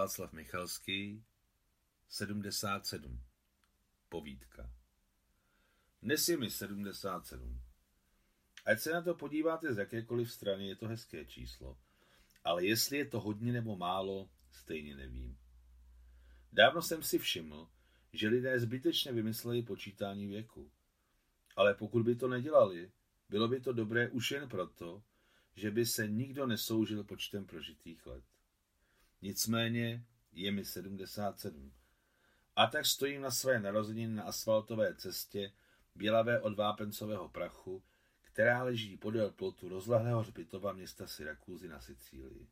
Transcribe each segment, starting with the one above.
Václav Michalský 77 Povídka Dnes je mi 77. Ať se na to podíváte z jakékoliv strany, je to hezké číslo. Ale jestli je to hodně nebo málo, stejně nevím. Dávno jsem si všiml, že lidé zbytečně vymysleli počítání věku. Ale pokud by to nedělali, bylo by to dobré už jen proto, že by se nikdo nesoužil počtem prožitých let. Nicméně je mi 77. A tak stojím na své narozeniny na asfaltové cestě, bělavé od vápencového prachu, která leží podél plotu rozlehlého hřbitova města Syrakúzy na Sicílii.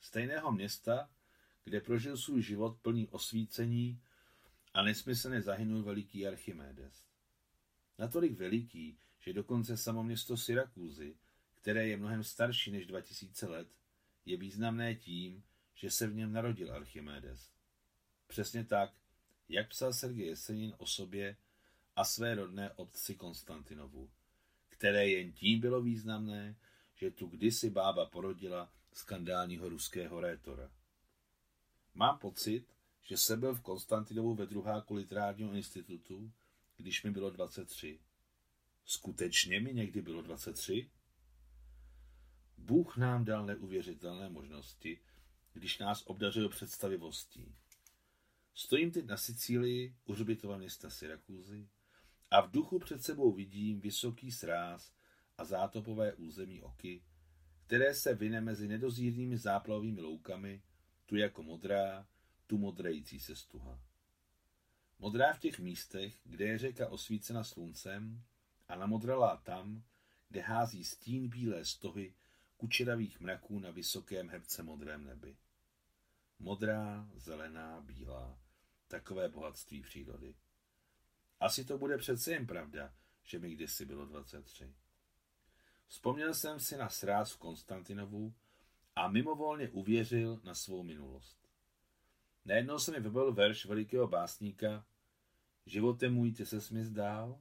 Stejného města, kde prožil svůj život plný osvícení a nesmyslně zahynul veliký Archimedes. Natolik veliký, že dokonce samo město Syrakúzy, které je mnohem starší než 2000 let, je významné tím, že se v něm narodil Archimedes. Přesně tak, jak psal Sergej Jesenin o sobě a své rodné otci Konstantinovu, které jen tím bylo významné, že tu kdysi bába porodila skandálního ruského rétora. Mám pocit, že jsem byl v Konstantinovu ve druháku literárního institutu, když mi bylo 23. Skutečně mi někdy bylo 23? Bůh nám dal neuvěřitelné možnosti, když nás obdařil představivostí. Stojím teď na Sicílii, u hřbitova města Syrakúzy, a v duchu před sebou vidím vysoký sráz a zátopové území oky, které se vyne mezi nedozírnými záplavovými loukami, tu jako modrá, tu modrející se stuha. Modrá v těch místech, kde je řeka osvícena sluncem a namodralá tam, kde hází stín bílé stohy kučeravých mraků na vysokém hebce modrém nebi. Modrá, zelená, bílá, takové bohatství přírody. Asi to bude přece jen pravda, že mi kdysi bylo 23. Vzpomněl jsem si na sráz v Konstantinovu a mimovolně uvěřil na svou minulost. Najednou se mi vybavil verš velikého básníka Životem můj ty se mi zdál?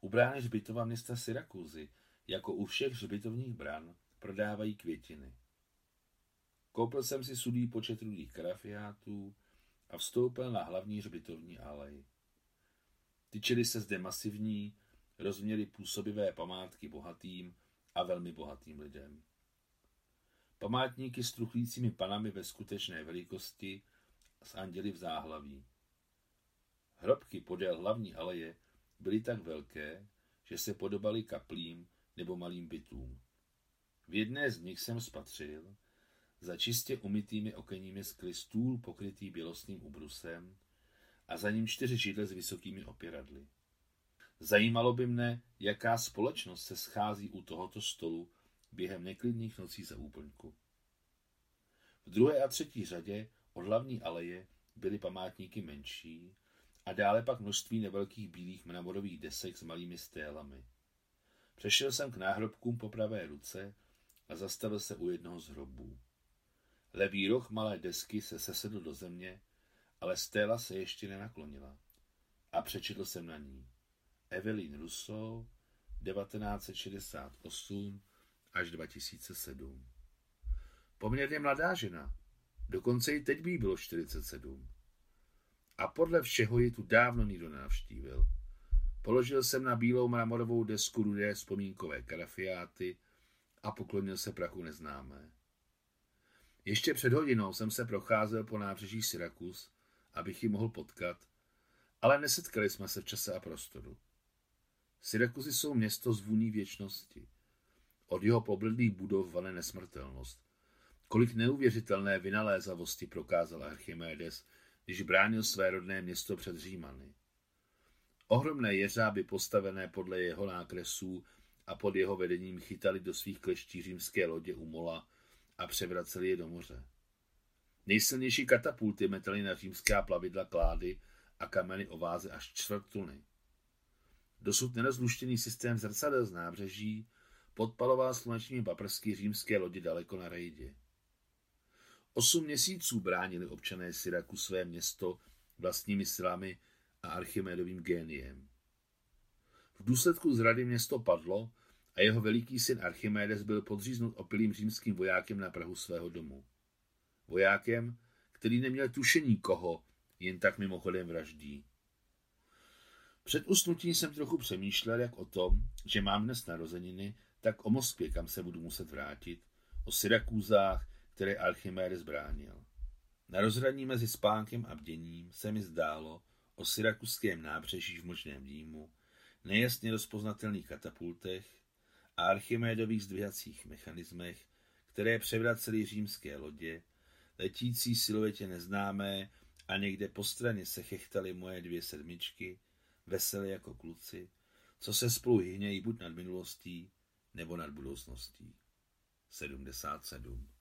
U brány hřbitova města Syrakuzy, jako u všech hřbitovních bran, prodávají květiny. Koupil jsem si sudý počet rudých karafiátů a vstoupil na hlavní hřbitovní alej. Tyčily se zde masivní, rozměry působivé památky bohatým a velmi bohatým lidem. Památníky s truchlícími panami ve skutečné velikosti s anděli v záhlaví. Hrobky podél hlavní aleje byly tak velké, že se podobaly kaplím nebo malým bytům. V jedné z nich jsem spatřil, za čistě umytými okenními skly stůl pokrytý bělostným ubrusem a za ním čtyři židle s vysokými opěradly. Zajímalo by mne, jaká společnost se schází u tohoto stolu během neklidných nocí za úplňku. V druhé a třetí řadě od hlavní aleje byly památníky menší a dále pak množství nevelkých bílých mramorových desek s malými stélami. Přešel jsem k náhrobkům po pravé ruce a zastavil se u jednoho z hrobů. Levý roh malé desky se sesedl do země, ale stéla se ještě nenaklonila. A přečetl jsem na ní. Evelyn Rousseau, 1968 až 2007. Poměrně mladá žena, dokonce i teď by bylo 47. A podle všeho ji tu dávno nikdo nenavštívil. Položil jsem na bílou mramorovou desku rudé vzpomínkové karafiáty a poklonil se prachu neznámé. Ještě před hodinou jsem se procházel po nábřeží Syrakus, abych ji mohl potkat, ale nesetkali jsme se v čase a prostoru. Syrakuzy jsou město z vůní věčnosti. Od jeho pobledlých budov vane nesmrtelnost. Kolik neuvěřitelné vynalézavosti prokázal Archimedes, když bránil své rodné město před Římany. Ohromné jeřáby postavené podle jeho nákresů a pod jeho vedením chytali do svých kleští římské lodě u Mola a převraceli je do moře. Nejsilnější katapulty metali na římská plavidla klády a kameny o váze až čtvrt tuny. Dosud nerozluštěný systém zrcadel z nábřeží podpaloval slunečními paprsky římské lodi daleko na rejdě. Osm měsíců bránili občané Syraku své město vlastními silami a Archimedovým géniem. V důsledku zrady město padlo a jeho veliký syn Archimedes byl podříznut opilým římským vojákem na prahu svého domu. Vojákem, který neměl tušení koho, jen tak mimochodem vraždí. Před usnutím jsem trochu přemýšlel jak o tom, že mám dnes narozeniny, tak o Moskvě, kam se budu muset vrátit, o Syrakúzách, které Alchimér zbránil. Na rozhraní mezi spánkem a bděním se mi zdálo o syrakuském nábřeží v možném dýmu, nejasně rozpoznatelných katapultech a archimédových zdvihacích mechanismech, které převracely římské lodě, letící siluetě neznámé a někde po straně se chechtaly moje dvě sedmičky, veselé jako kluci, co se spolu hynějí buď nad minulostí, nebo nad budoucností. 77.